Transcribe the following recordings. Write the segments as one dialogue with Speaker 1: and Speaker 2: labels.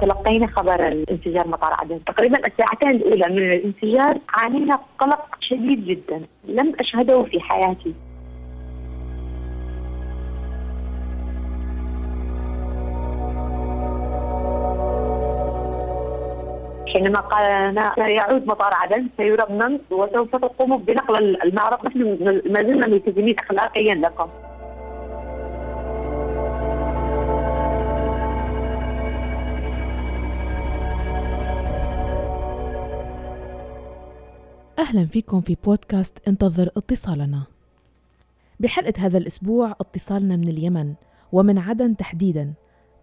Speaker 1: تلقينا خبر الانفجار مطار عدن. تقريبا الساعتين الأولى من الانفجار عانينا قلق شديد جدا. لم أشهده في حياتي. حينما قال لنا سيعود مطار عدن سيرمم وسوف تقوموا بنقل المعرض. نحن ما زلنا ملتزمين اخلاقيا لكم.
Speaker 2: أهلا فيكم في بودكاست انتظر اتصالنا. بحلقة هذا الأسبوع اتصالنا من اليمن ومن عدن تحديدا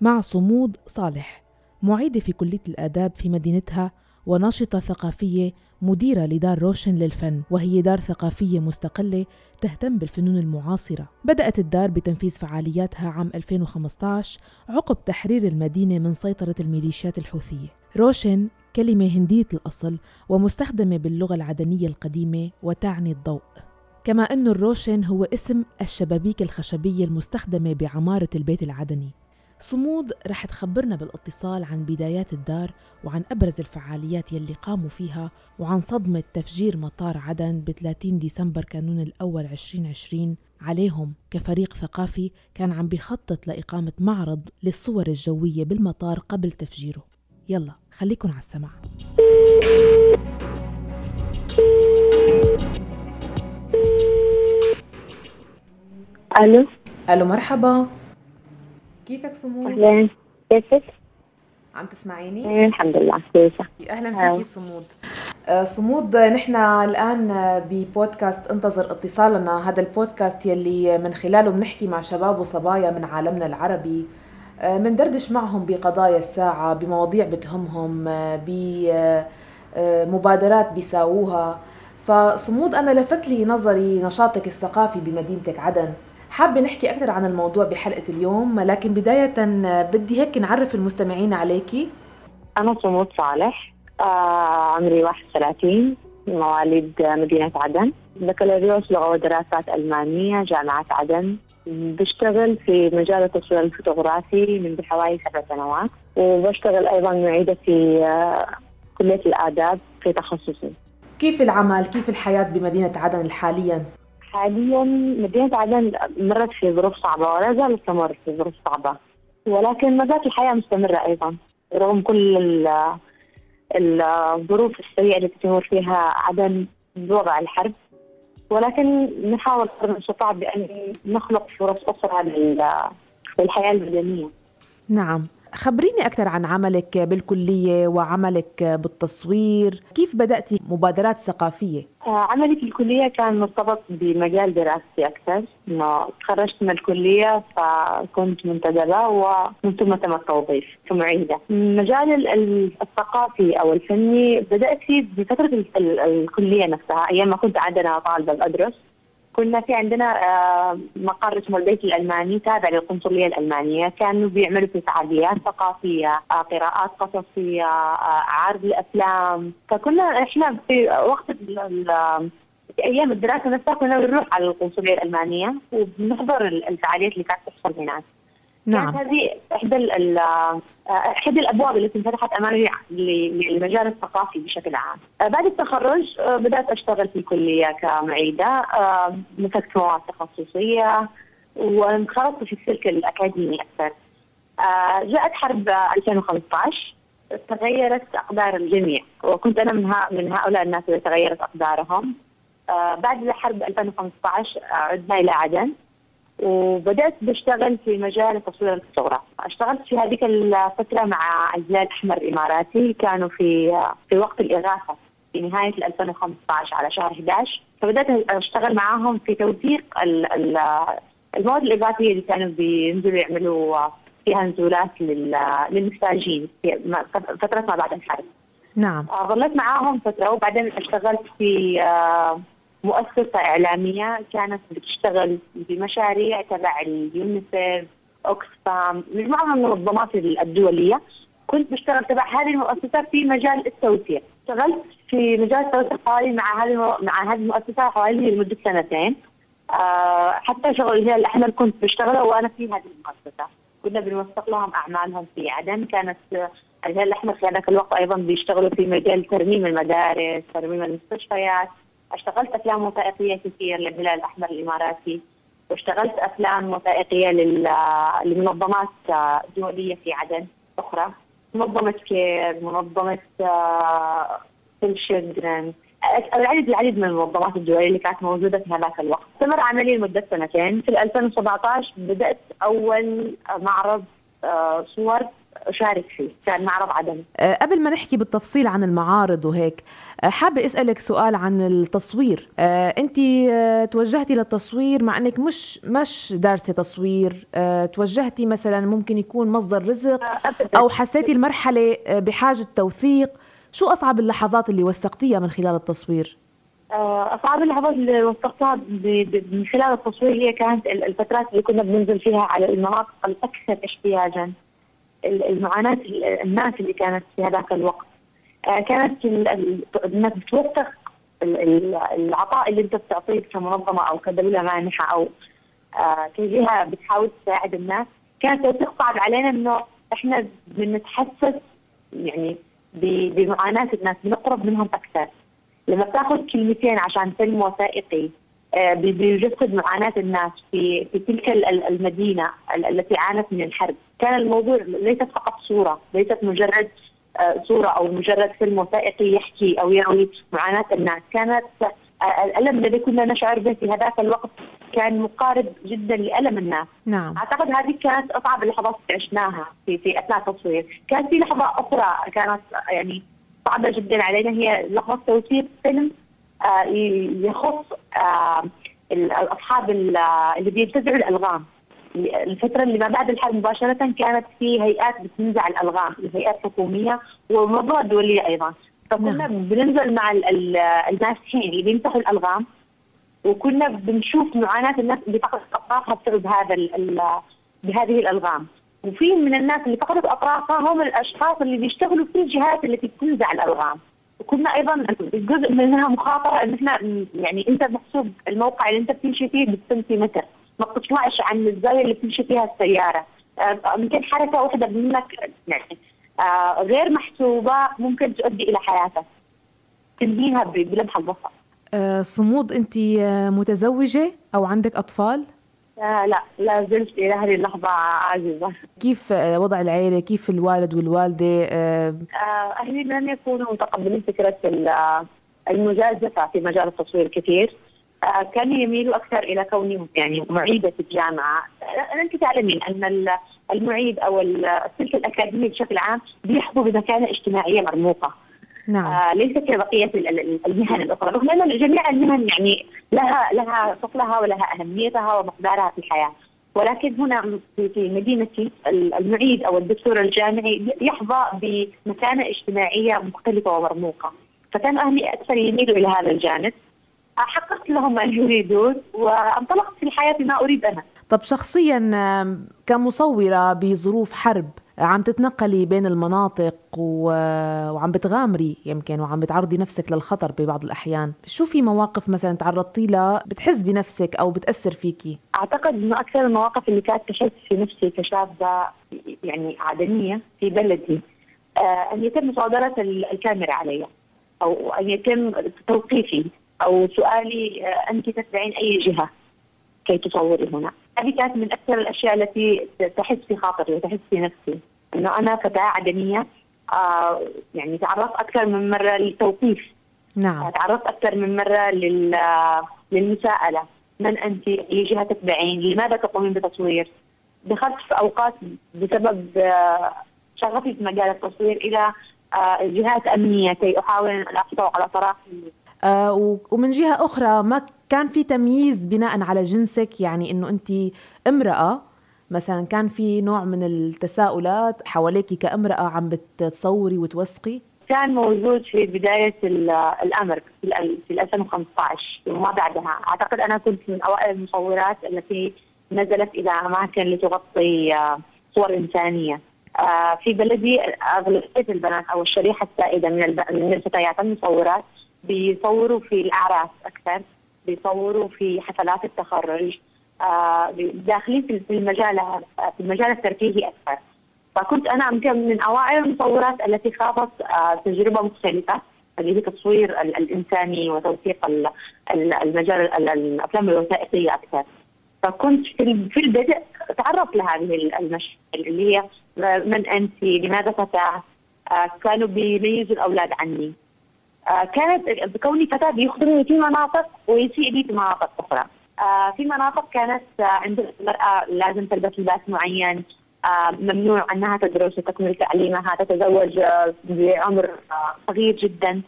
Speaker 2: مع صمود صالح معيدة في كلية الآداب في مدينتها وناشطة ثقافية مديرة لدار روشن للفن وهي دار ثقافية مستقلة تهتم بالفنون المعاصرة. بدأت الدار بتنفيذ فعالياتها عام 2015 عقب تحرير المدينة من سيطرة الميليشيات الحوثية. روشن كلمة هندية الأصل ومستخدمة باللغة العدنية القديمة وتعني الضوء. كما أن الروشن هو اسم الشبابيك الخشبية المستخدمة بعمارة البيت العدني. صمود رح تخبرنا بالاتصال عن بدايات الدار وعن أبرز الفعاليات يلي قاموا فيها وعن صدمة تفجير مطار عدن ب 30 ديسمبر كانون الأول 2020 عليهم كفريق ثقافي كان عم بيخطط لإقامة معرض للصور الجوية بالمطار قبل تفجيره. يلا خليكن على السمع
Speaker 1: ألو؟
Speaker 2: ألو مرحبا. كيفك صمود؟
Speaker 1: اهلين كيفك؟
Speaker 2: عم تسمعيني؟
Speaker 1: إيه، الحمد لله كويسة.
Speaker 2: أهلا فيكي صمود آه، صمود نحن الآن ببودكاست انتظر اتصالنا. هذا البودكاست يلي من خلاله بنحكي مع شباب وصبايا من عالمنا العربي. بندردش معهم بقضايا الساعة بمواضيع بتهمهم بمبادرات بيساووها. فصمود أنا لفت لي نظري نشاطك الثقافي بمدينتك عدن. حابة نحكي أكثر عن الموضوع بحلقة اليوم لكن بداية بدي هيك نعرف المستمعين عليكي.
Speaker 1: أنا صمود صالح آه عمري 31 مواليد مدينة عدن. بكالوريوس لغة ودراسات ألمانية جامعة عدن. بشتغل في مجال التصوير الفوتوغرافي منذ حوالي سبع سنوات. وبشتغل أيضا معيدة في آه، كلية الآداب في تخصصي.
Speaker 2: كيف العمل؟ كيف الحياة بمدينة عدن حاليا؟
Speaker 1: حاليا مدينة عدن مرت في ظروف صعبة ولا زالت تمر في ظروف صعبة. ولكن ما زالت الحياة مستمرة أيضا رغم كل الظروف السيئة التي تمر فيها عدن بوضع الحرب. ولكن نحاول قدر المستطاع بأن نخلق فرص أخرى للحياة المدنية.
Speaker 2: نعم. خبريني أكثر عن عملك بالكلية وعملك بالتصوير. كيف بدأتي مبادرات ثقافية؟
Speaker 1: آه، عملي في الكلية كان مرتبط بمجال دراستي أكثر. إنه تخرجت من الكلية فكنت منتدبة ومن ثم تم التوظيف كمعيدة المجال الثقافي أو الفني بدأت فيه بفترة الكلية نفسها أيام ما كنت عندنا طالبة أدرس كنا في عندنا آه، مقر اسمه البيت الألماني تابع للقنصلية الألمانية. كانوا بيعملوا في فعاليات ثقافية آه، قراءات قصصية آه، عرض الافلام فكنا إحنا في وقت في أيام الدراسة نفسها كنا بنروح على القنصلية الألمانية وبنحضر الفعاليات اللي كانت تحصل هناك. نعم كانت هذه إحدى إحدى الأبواب التي انفتحت أمامي للمجال الثقافي بشكل عام. آه، بعد التخرج آه، بدأت أشتغل في الكلية كمعيدة آه، مسكت مواد تخصصية وانخرطت في السلك الأكاديمي أكثر. جاءت حرب 2015 تغيرت أقدار الجميع وكنت أنا من من هؤلاء الناس اللي تغيرت أقدارهم. بعد حرب 2015 عدنا إلى عدن وبدأت بشتغل في مجال تصوير الصورة أشتغلت في هذيك الفترة مع الهلال الأحمر الإماراتي. كانوا في في وقت الإغاثة في نهاية 2015 على شهر 11 فبدأت أشتغل معاهم في توثيق المواد الإغاثية اللي كانوا بينزلوا يعملوا فيها نزولات للمحتاجين في فترة ما بعد الحرب.
Speaker 2: نعم.
Speaker 1: آه، ظليت معاهم فترة وبعدين اشتغلت في آه، مؤسسة إعلامية كانت بتشتغل بمشاريع تبع اليونيسيف أوكسفام مجموعة من المنظمات الدولية. كنت بشتغل تبع هذه المؤسسة في مجال التوسيع. اشتغلت في مجال التوسيع حوالي مع هذه مع هذه المؤسسة حوالي لمدة سنتين. أه حتى شغل الهلال الأحمر كنت بشتغله وأنا في هذه المؤسسة. كنا بنوثق لهم أعمالهم في عدن. كانت الهلال الأحمر في هذاك الوقت أيضا بيشتغلوا في مجال ترميم المدارس ترميم المستشفيات. اشتغلت أفلام وثائقية كثير للهلال الأحمر الإماراتي واشتغلت أفلام وثائقية لمنظمات دولية في عدن أخرى. منظمة كير منظمة كل شيلدرن العديد العديد من المنظمات الدولية اللي كانت موجودة في هذاك الوقت، استمر عملي لمده سنتين، في 2017 بدأت أول معرض آه، صور اشارك فيه كان معرض عدن
Speaker 2: أه قبل ما نحكي بالتفصيل عن المعارض وهيك أه حابة أسألك سؤال عن التصوير. أنت أه توجهتي للتصوير مع أنك مش مش دارسة تصوير. توجهتي مثلا ممكن يكون مصدر رزق أو حسيتي المرحلة بحاجة توثيق. شو أصعب اللحظات اللي وثقتيها من خلال التصوير؟
Speaker 1: آه، أصعب اللحظات اللي وثقتها من خلال التصوير هي كانت الفترات اللي كنا بننزل فيها على المناطق الأكثر احتياجا. المعاناة الناس اللي كانت في هذاك الوقت. آه، كانت انك بتوثق العطاء اللي أنت بتعطيه كمنظمة أو كدولة مانحة أو آه، كجهه بتحاول تساعد الناس. كانت توثيق صعب علينا إنه إحنا بنتحسس يعني بمعاناة الناس بنقرب منهم أكثر. لما بتاخذ كلمتين عشان فيلم وثائقي آه، بيجسد معاناة الناس في في تلك المدينة التي عانت من الحرب، كان الموضوع ليست فقط صورة، ليست مجرد آه، صورة أو مجرد فيلم وثائقي يحكي أو يروي معاناة الناس، كانت آه، الألم الذي كنا نشعر به في هذاك الوقت كان مقارب جدا لألم الناس.
Speaker 2: نعم.
Speaker 1: أعتقد هذه كانت أصعب اللحظات اللي عشناها في في أثناء التصوير، كانت في لحظة أخرى كانت يعني صعبة جدا علينا. هي لحظه توثيق فيلم آه، يخص آه، اصحاب اللي بينتزعوا الألغام. الفترة اللي ما بعد الحرب مباشرة كانت في هيئات بتنزع الألغام هيئات حكومية ومنظمات دولية أيضا. فكنا نعم. بننزل مع الماسحين اللي بيمسحوا الألغام وكنا بنشوف معاناة الناس اللي فقدت أطرافها بسبب هذا بهذه الألغام. وفي من الناس اللي فقدت أطرافها هم الأشخاص اللي بيشتغلوا في الجهات التي بتنزع الألغام وكنا أيضا جزء منها مخاطرة إن إحنا يعني أنت محسوب الموقع اللي أنت بتمشي فيه بالسنتيمتر ما بتطلعش عن الزاوية اللي بتمشي فيها السيارة. آه، حركة واحدة منك يعني آه غير محسوبة ممكن تؤدي إلى حياتك. تنهيها بلمح البصر
Speaker 2: آه صمود أنت متزوجة أو عندك أطفال؟
Speaker 1: آه لا لا زلت إلى هذه اللحظة عاجزه
Speaker 2: كيف آه، وضع العائله كيف الوالد والوالدة؟
Speaker 1: آه أهلي لم يكونوا متقبلين فكرة المجازفة في مجال التصوير كثير. كانوا يميلوا أكثر إلى كوني يعني معيدة في الجامعة. انت تعلمين أن المعيد أو السلك الأكاديمي بشكل عام بيحظوا بمكانة اجتماعية مرموقة.
Speaker 2: نعم. آه
Speaker 1: ليس كبقيه المهن الأخرى رغم أن جميع المهن يعني لها لها فضلها ولها أهميتها ومقدارها في الحياة. ولكن هنا في مدينتي المعيد أو الدكتور الجامعي يحظى بمكانة اجتماعية مختلفة ومرموقة. فكان أهلي أكثر يميلوا إلى هذا الجانب. حققت لهم ما يريدون وانطلقت في الحياة بما أريد أنا.
Speaker 2: طب شخصيا كمصورة بظروف حرب عم تتنقلي بين المناطق و... وعم بتغامري يمكن وعم بتعرضي نفسك للخطر ببعض الأحيان. شو في مواقف مثلا تعرضتي لها بتحس بنفسك أو بتأثر فيكي؟
Speaker 1: أعتقد أنه أكثر المواقف اللي كانت تحس في نفسي كشابة يعني عدنية في بلدي آه أن يتم مصادرة الكاميرا علي أو أن يتم توقيفي أو سؤالي آه أنت تتبعين أي جهة كي تصوري هنا. هذه كانت من أكثر الأشياء التي تحس في خاطري وتحس في نفسي إنه أنا فتاه عدميه آه يعني تعرضت أكثر من مرة للتوقيف
Speaker 2: نعم
Speaker 1: تعرضت أكثر من مرة لل للمساءلة من أنت؟ اي جهه تتبعين؟ لماذا تقومين بتصوير؟ دخلت في أوقات بسبب آه، شغفي في مجال التصوير إلى آه، جهات أمنية كي أحاول أن احصل على صراحتي
Speaker 2: آه ومن جهة أخرى ما كان في تمييز بناء على جنسك يعني إنه أنت امرأة. مثلا كان في نوع من التساؤلات حواليك كامرأة عم بتصوري وتوثقي؟
Speaker 1: كان موجود في بداية الأمر في 2015 وما بعدها. أعتقد أنا كنت من أوائل المصورات التي نزلت إلى أماكن لتغطي آه، صور إنسانية. آه، في بلدي أغلبية البنات أو الشريحة السائدة من الفتيات المصورات. بيصوروا في الأعراس أكثر بيصوروا في حفلات التخرج آه، داخلين في المجال في المجال الترفيهي أكثر فكنت أنا من أوائل المصورات التي خاضت تجربة مختلفة اللي هي تصوير الإنساني وتوثيق المجال الأفلام الوثائقية أكثر. فكنت في البدء تعرضت لهذه المشاكل اللي هي من أنت؟ لماذا فتاه؟ كانوا بيميزوا الأولاد عني. كانت بكوني فتاة بيخدمني في مناطق ويسيء لي في مناطق أخرى. في مناطق كانت عند المرأة لازم تلبس لباس معين. ممنوع أنها تدرس وتكمل تعليمها تتزوج بعمر صغير جدا.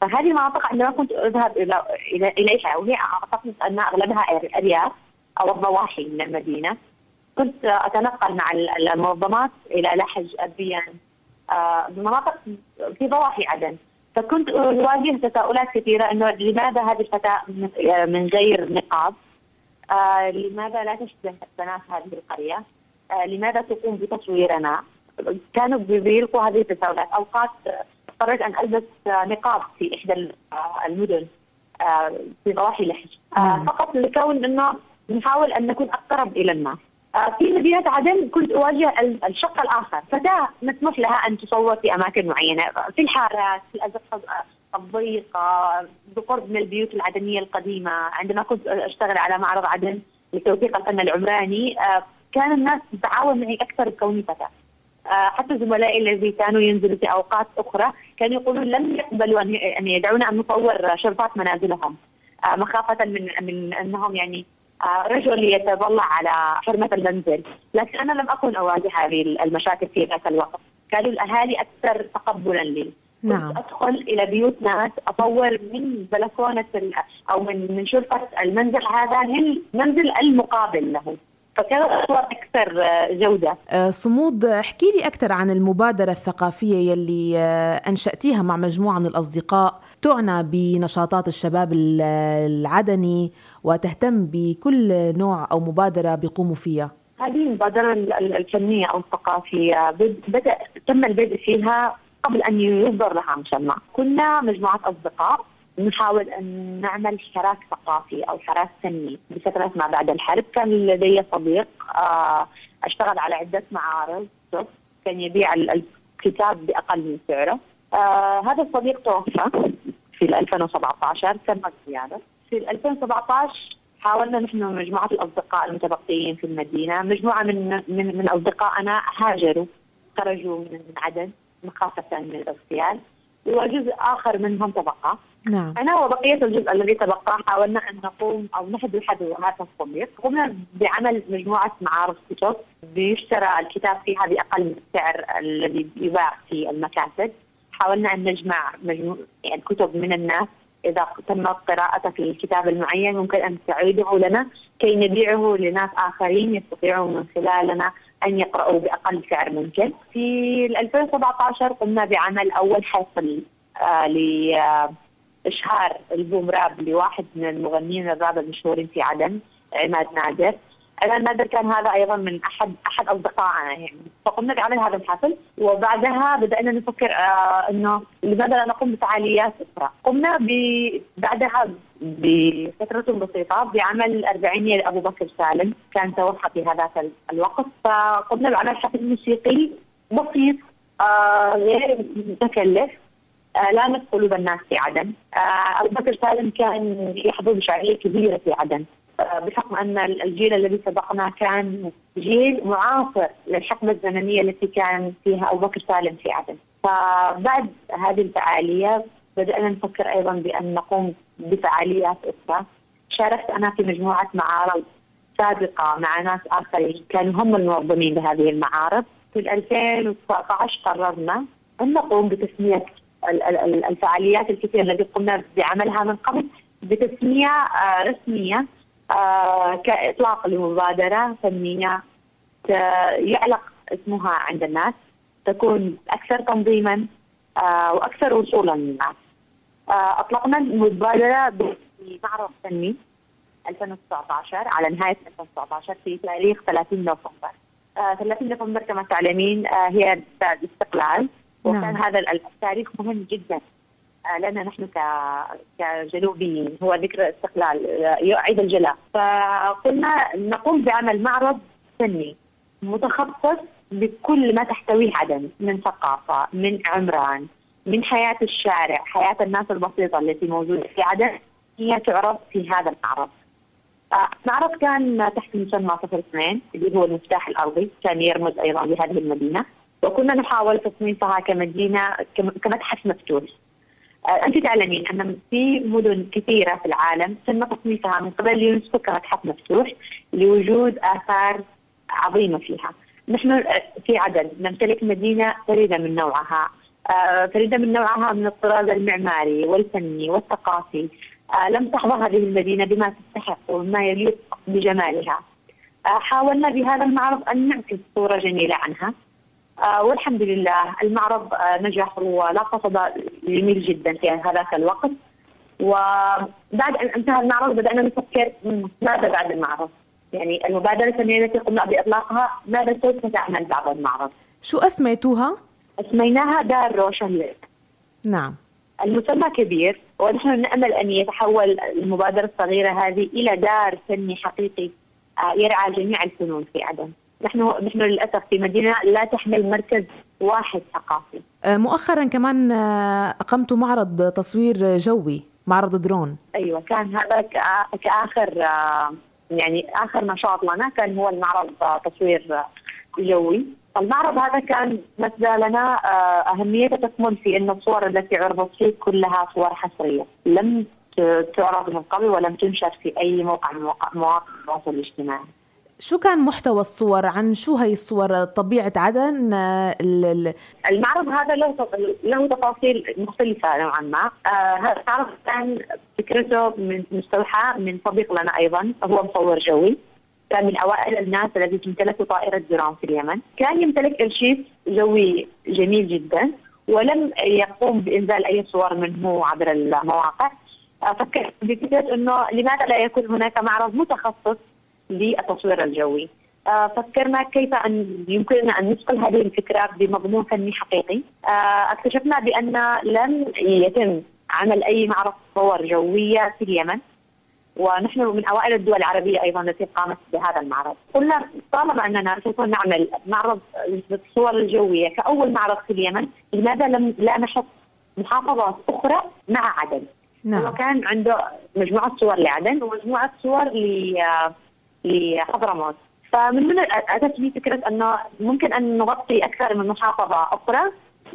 Speaker 1: فهذه المناطق عندما كنت أذهب إلى إليها وهي أعتقد أن أغلبها أرياف أو الضواحي من المدينة كنت أتنقل مع المنظمات إلى لحج أبيان. بمناطق في ضواحي عدن. فكنت أواجه تساؤلات كثيرة إنه لماذا هذه الفتاة من غير نقاب؟ آه لماذا لا تشبه بنات هذه القرية؟ آه لماذا تقوم بتصويرنا؟ كانوا بيلقوا هذه التساؤلات، أوقات اضطريت أن ألبس نقاب في إحدى المدن آه في ضواحي لحج آه فقط لكون إنه نحاول أن نكون أقرب إلى الناس. في مدينة عدن كنت أواجه الشق الآخر فتاة مسموح لها أن تصور في أماكن معينة في الحارات في الأزقة الضيقة بقرب من البيوت العدنية القديمة. عندما كنت أشتغل على معرض عدن لتوثيق الفن العمراني كان الناس تتعاون معي أكثر بكوني فتاة حتى زملائي الذين كانوا ينزلوا في أوقات أخرى كانوا يقولون لم يقبلوا أن يدعونا أن نصور شرفات منازلهم مخافة من من أنهم يعني رجل يتطلع على حرمة المنزل. لكن أنا لم أكن أواجه هذه المشاكل في ذاك الوقت. كانوا الأهالي أكثر تقبلا لي. نعم. أدخل إلى بيوت ناس أطور من بلكونة أو من من شرفه المنزل هذا للمنزل المقابل له. فكانت الصور أكثر جودة.
Speaker 2: آه، صمود احكي لي أكثر عن المبادرة الثقافية يلي آه، أنشأتيها مع مجموعة من الأصدقاء. تعنى بنشاطات الشباب العدني وتهتم بكل نوع أو مبادرة بيقوموا فيها.
Speaker 1: هذه المبادرة الفنية أو الثقافية. بدا تم البدء فيها قبل أن يصدر لها مسمى، كنا مجموعة أصدقاء نحاول أن نعمل حراك ثقافي أو حراك فني بفترة ما بعد الحرب. كان لدي صديق آه، أشتغل على عدة معارض. كان يبيع الكتاب بأقل من سعره. آه هذا الصديق توفى. في 2017 تم زياده في 2017 حاولنا نحن مجموعة الأصدقاء المتبقيين في المدينة. مجموعة من من, من أصدقائنا هاجروا خرجوا من عدن مخافه من الأغتيال وجزء آخر منهم تبقى. نعم. أنا وبقية الجزء الذي تبقى حاولنا أن نقوم أو نحدث هذا الصديق قمنا بعمل مجموعة معارض كتب. بيشترى الكتاب فيها باقل من السعر الذي يباع في المكاتب. حاولنا أن نجمع مجموع يعني كتب من الناس إذا تمت قراءته في الكتاب المعين ممكن أن تعيده لنا كي نبيعه لناس آخرين يستطيعون من خلالنا أن يقرأوا بأقل سعر ممكن. في 2017 قمنا بعمل أول حفل آه لاشهار البومراب لواحد من المغنيين الراب المشهورين في عدن عماد نادر أنا نادر كان هذا أيضا من احد أحد أصدقائنا يعني فقمنا بعمل هذا الحفل وبعدها بدأنا نفكر آه إنه لماذا لا نقوم بفعاليات أخرى؟ قمنا ب... بعدها بفترة بسيطة بعمل أربعينية لأبو بكر سالم كان توفى في هذاك الوقت. فقمنا بعمل حفل موسيقي بسيط آه غير متكلف آه لامس قلوب الناس في عدن. آه أبو بكر سالم كان يحظى بشعبية كبيرة في عدن. بحكم أن الجيل الذي سبقنا كان جيل معاصر للحقبة الزمنية التي كان فيها أبو بكر سالم في عدن. فبعد هذه الفعالية بدأنا نفكر أيضا بأن نقوم بفعاليات أخرى. شاركت أنا في مجموعة معارض سابقة مع ناس آخرين كانوا هم المنظمين لهذه المعارض. في 2019 قررنا أن نقوم بتسميه الفعاليات الكثيرة التي قمنا بعملها من قبل بتسميه آه، رسميه كإطلاق لمبادرة فنية يعلق اسمها عند الناس تكون أكثر تنظيما آه، وأكثر وصولا للناس. آه، أطلقنا المبادرة بمعرض فني 2019 على نهاية 2019 في تاريخ 30 نوفمبر. 30 نوفمبر كما تعلمين هي الاستقلال وكان نعم. هذا التاريخ مهم جدا. لنا نحن كجنوبيين هو ذكرى الاستقلال عيد الجلاء فقلنا نقوم بعمل معرض فني متخصص بكل ما تحتويه عدن من ثقافة من عمران من حياة الشارع حياة الناس البسيطة التي موجودة في عدن هي تعرض في هذا المعرض. المعرض كان تحت مسمى صفر اثنين اللي هو المفتاح الأرضي كان يرمز أيضا لهذه المدينة. وكنا نحاول تصنيفها كمدينة كمتحف مفتوح. آه، أنت تعلمين أن في مدن كثيرة في العالم تم تصنيفها من قبل اليونسكو كمتحف مفتوح لوجود آثار عظيمة فيها. نحن في عدن نمتلك مدينة فريدة من نوعها. آه، فريدة من نوعها من الطراز المعماري والفني والثقافي. آه، لم تحظى هذه المدينة بما تستحق وما يليق بجمالها. حاولنا بهذا المعرض أن نعكس صورة جميلة عنها. آه والحمد لله المعرض آه نجح ولاقى صدى جميل جدا في هذاك الوقت وبعد أن انتهى المعرض بدأنا نفكر ماذا بعد المعرض؟ يعني المبادرة الفنية التي قمنا بإطلاقها ماذا سوف تعمل بعد المعرض؟
Speaker 2: شو أسميتوها؟
Speaker 1: أسميناها دار روشن
Speaker 2: نعم
Speaker 1: المسمى كبير ونحن نأمل أن يتحول المبادرة الصغيرة هذه إلى دار فني حقيقي آه، يرعى جميع الفنون في عدن. نحن نحن للأسف في مدينة لا تحمل مركز واحد ثقافي.
Speaker 2: آه، مؤخرا كمان آه، أقمت معرض تصوير جوي، معرض درون.
Speaker 1: أيوه كان هذا كآخر آه، يعني آخر نشاط لنا كان هو المعرض تصوير جوي. المعرض هذا كان بالنسبة لنا اهميته تكمن في إن الصور التي عرضت فيه كلها صور حصرية، لم تعرض من قبل ولم تنشر في أي موقع من مواقع التواصل الاجتماعي.
Speaker 2: شو كان محتوى الصور؟ عن شو هي الصور؟ طبيعة عدن
Speaker 1: آه، المعرض هذا له له تفاصيل مختلفة نوعا ما. آه هذا المعرض كان فكرته من مستوحى من صديق لنا أيضا هو مصور جوي. كان من أوائل الناس الذي تمتلك طائرة درون في اليمن. كان يمتلك إرشيف جوي جميل جدا ولم يقوم بإنزال أي صور منه عبر المواقع. آه، فكرت بفكرة أنه لماذا لا يكون هناك معرض متخصص للتصوير الجوي آه فكرنا كيف أن يمكننا أن نسقل هذه الفكرة بمضمون فني حقيقي آه اكتشفنا بأن لم يتم عمل أي معرض صور جوية في اليمن ونحن من أوائل الدول العربية أيضا التي قامت بهذا المعرض، قلنا طالما أننا سوف نعمل معرض للصور الجوية كأول معرض في اليمن، لماذا لم لا نحط محافظات أخرى مع عدن؟ نعم. هو كان عنده مجموعة صور لعدن ومجموعة صور لحضرموت فمن هنا أتت لي فكرة أنه ممكن أن نغطي أكثر من محافظة أخرى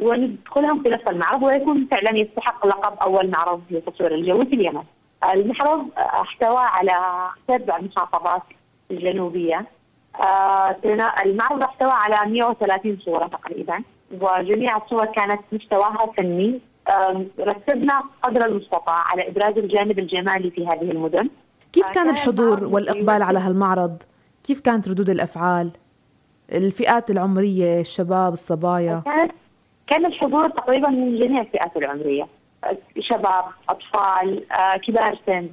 Speaker 1: وندخلهم في نفس المعرض ويكون فعلا يستحق لقب أول معرض للتصوير الجوي في اليمن. المعرض احتوى على سبع محافظات الجنوبية. آه، المعرض احتوى على 130 صورة تقريبا وجميع الصور كانت مستواها فني ركزنا قدر المستطاع على ابراز الجانب الجمالي في هذه المدن
Speaker 2: كيف كان الحضور والإقبال على هالمعرض؟ كيف كانت ردود الأفعال؟ الفئات العمرية الشباب الصبايا؟
Speaker 1: كان كان الحضور تقريبا من جميع الفئات العمرية. شباب أطفال آه، كبار سن.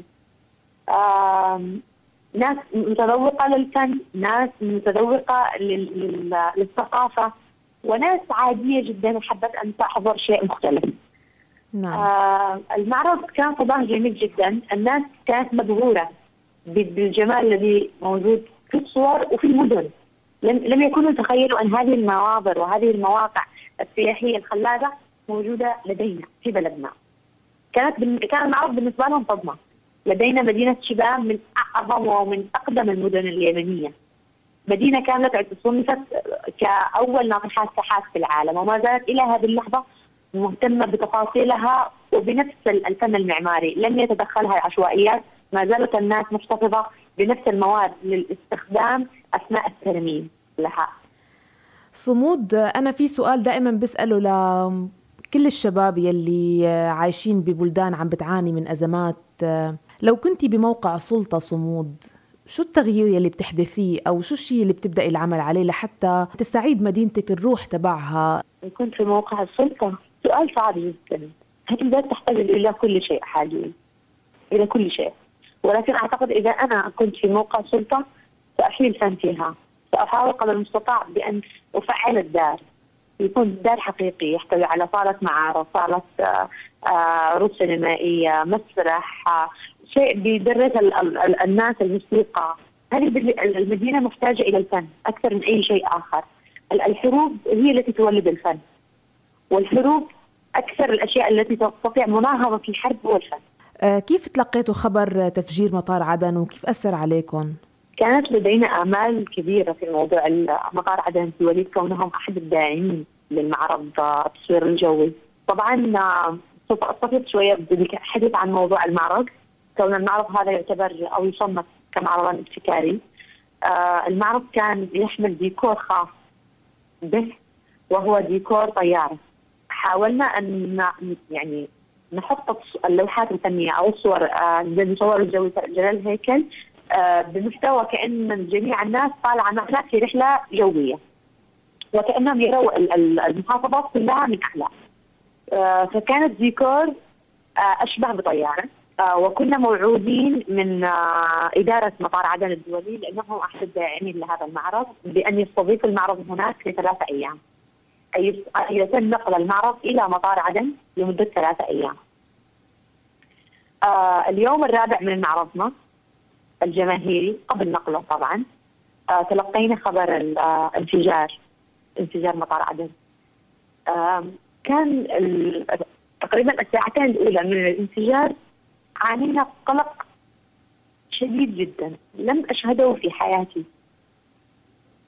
Speaker 1: ناس متذوقة للفن ناس متذوقة للثقافة وناس عادية جدا حبت أن تحضر شيء مختلف. نعم. آه المعرض كان صباح جميل جدا الناس كانت مبهورة بالجمال الذي موجود في الصور وفي المدن لم لم يكونوا يتخيلوا أن هذه المناظر وهذه المواقع السياحية الخلابة موجودة لدينا في بلدنا. كانت كان المعرض بالنسبة لهم صدمة. لدينا مدينة شباب من أعظم ومن أقدم المدن اليمنية. مدينة كانت صنفت كأول ناطحات سحاب في العالم وما زالت إلى هذه اللحظة مهتمه بتفاصيلها وبنفس الفن المعماري، لم يتدخلها العشوائيات، ما زالت الناس محتفظه بنفس المواد للاستخدام أثناء الترميم لها.
Speaker 2: صمود أنا في سؤال دائما بسأله لكل الشباب يلي عايشين ببلدان عم بتعاني من أزمات. لو كنت بموقع سلطة صمود شو التغيير يلي بتحدثيه؟ أو شو الشيء اللي بتبدأي العمل عليه لحتى تستعيد مدينتك الروح تبعها؟
Speaker 1: كنت في موقع السلطة. سؤال صعب جدا. البلاد تحتاج إلى كل شيء حاليا؟ إلى كل شيء. ولكن أعتقد إذا أنا كنت في موقع سلطة ساحيل فيها سأحاول قدر المستطاع بأن أفعل الدار. يكون دار حقيقي يحتوي على صالة معارض، صالة آه، آه، عروض سينمائية، مسرح، آه، شيء بيدرس الناس الموسيقى، هذه المدينة محتاجة إلى الفن أكثر من أي شيء آخر. الحروب هي التي تولد الفن. والحروب أكثر الأشياء التي تستطيع مناهضه الحرب هو الفن.
Speaker 2: آه، كيف تلقيتوا خبر تفجير مطار عدن وكيف أثر عليكم؟
Speaker 1: كانت لدينا امال كبيرة في موضوع مطار عدن في وليد كونهم أحد الداعمين للمعرض التصوير الجوي. طبعا آه، سوف أستفيد شوية بالحديث عن موضوع المعرض كون المعرض هذا يعتبر أو يصنف كمعرض ابتكاري. آه، المعرض كان يحمل ديكور خاص به وهو ديكور طيارة. حاولنا أن يعني نحط اللوحات الفنية أو الصور آه، الجوي جلال الهيكل آه، بمحتوى كأن جميع الناس طالعة معنا في رحلة جوية. وكأنهم يروا المحافظات كلها من أعلى. آه، فكانت ديكور أشبه بطيارة. وكنا موعودين من إدارة مطار عدن الدولي لأنهم أحد الداعمين لهذا المعرض بأن يستضيف المعرض هناك لثلاثة أيام. يتم نقل المعرض إلى مطار عدن لمدة ثلاثة أيام. آه اليوم الرابع من معرضنا الجماهيري قبل نقله طبعا. آه تلقينا خبر الانفجار انفجار مطار عدن. آه كان تقريبا الساعتين الأولى من الانفجار عانينا قلق شديد جدا. لم أشهده في حياتي.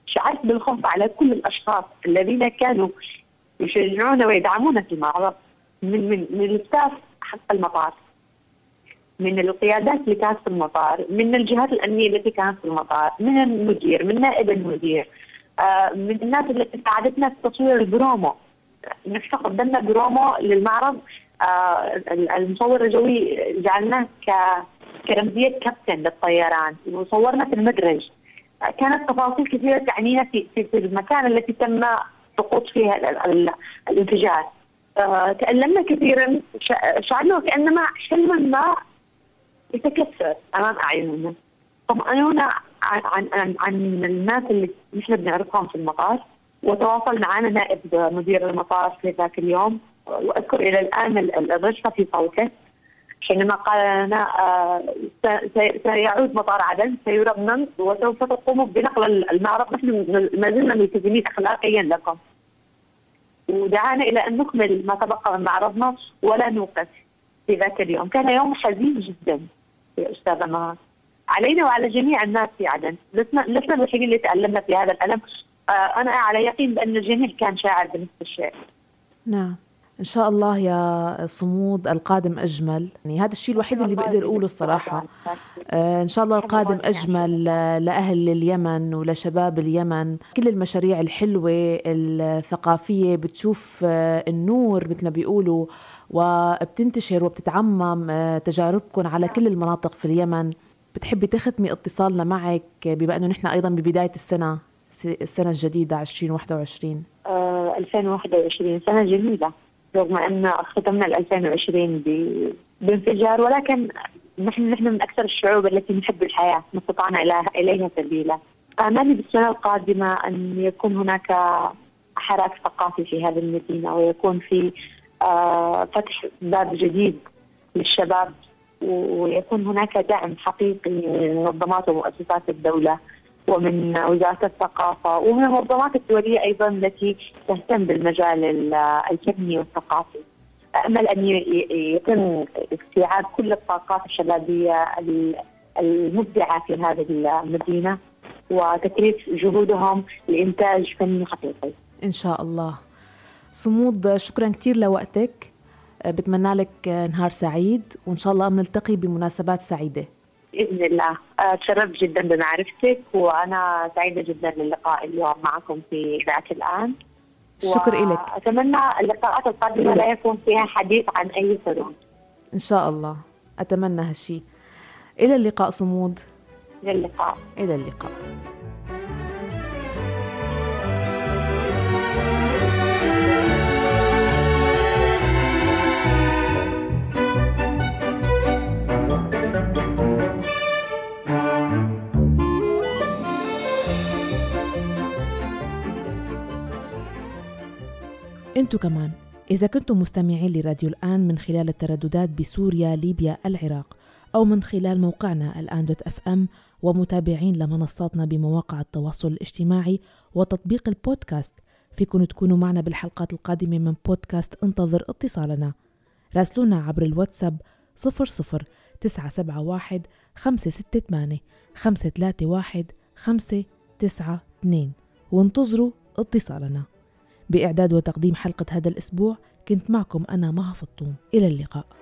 Speaker 1: شعرت بالخوف على كل الأشخاص الذين كانوا يشجعون ويدعمون في المعرض من من من ال staff حق المطار من القيادات اللي كانت في المطار من الجهات الأمنية التي كانت في المطار من المدير من نائب المدير آه، من الناس التي ساعدتنا في تصوير البرومو. نحن قدمنا برومو للمعرض آه، المصور الجوي جعلناه كرمزية كابتن للطيران وصورنا في المدرج. كانت تفاصيل كثيرة تعنينا في في المكان التي تم سقوط فيها الانفجار. آه، تألمنا كثيرا شعرنا وكأنما حلم ما يتكسر أمام أعيننا. طمأنونا عن عن عن, عن الناس اللي نحن بنعرفهم في المطار وتواصل معنا نائب مدير المطار في ذاك اليوم وأذكر إلى الآن الرجفه في صوته حينما قال لنا آه، سيعود مطار عدن سيرمم وسوف تقوموا بنقل المعرض نحن ما زلنا ملتزمين اخلاقيا لكم. ودعانا إلى أن نكمل ما تبقى من معرضنا ولا نوقف في ذاك اليوم، كان يوم حزين جدا يا أستاذة نهار. علينا وعلى جميع الناس في عدن، لسنا لسنا الوحيدين اللي تالمنا في هذا الألم، آه، أنا على يقين بأن الجميع كان شاعر بنفس الشيء.
Speaker 2: نعم. إن شاء الله يا صمود القادم أجمل. يعني هذا الشيء الوحيد اللي بقدر أقوله الصراحة. آه إن شاء الله القادم أجمل لأهل اليمن ولشباب اليمن. كل المشاريع الحلوة الثقافية بتشوف آه النور مثل ما بيقولوا وبتنتشر وبتتعمم آه تجاربكم على كل المناطق في اليمن. بتحبي تختمي اتصالنا معك بما أنه نحن أيضا ببداية السنة السنة الجديدة 2021
Speaker 1: آه 2021 سنة جميله رغم أن ختمنا 2020 بانفجار ولكن نحن نحن من أكثر الشعوب التي نحب الحياة ما استطعنا إليها سبيلا. امالي بالسنة القادمة أن يكون هناك حراك ثقافي في هذه المدينة ويكون في آه، فتح باب جديد للشباب ويكون هناك دعم حقيقي من منظمات ومؤسسات الدولة ومن وزارة الثقافة ومن المنظمات الدولية أيضا التي تهتم بالمجال الفني والثقافي. امل ان يتم استيعاب كل الطاقات الشبابية المبدعة في هذه المدينة وتكريس جهودهم لإنتاج فني حقيقي.
Speaker 2: إن شاء الله. صمود شكرا كثير لوقتك بتمنى لك نهار سعيد وإن شاء الله بنلتقي بمناسبات سعيدة.
Speaker 1: بإذن الله. تشرفت جدا بمعرفتك وأنا سعيدة جدا للقاء اليوم معكم في ذاك الآن.
Speaker 2: شكر لك
Speaker 1: اتمنى اللقاءات القادمة لا يكون فيها حديث عن أي فنون
Speaker 2: إن شاء الله. أتمنى هالشيء إلى اللقاء صمود.
Speaker 1: إلى اللقاء.
Speaker 2: إلى اللقاء. انتو كمان إذا كنتم مستمعين لراديو الآن من خلال الترددات بسوريا، ليبيا، العراق أو من خلال موقعنا الآن دوت أف أم ومتابعين لمنصاتنا بمواقع التواصل الاجتماعي وتطبيق البودكاست فيكن تكونوا معنا بالحلقات القادمة من بودكاست انتظر اتصالنا. راسلونا عبر الواتساب 00 971 568 531 592 وانتظروا اتصالنا. بإعداد وتقديم حلقة هذا الأسبوع كنت معكم أنا مها فطوم. إلى اللقاء.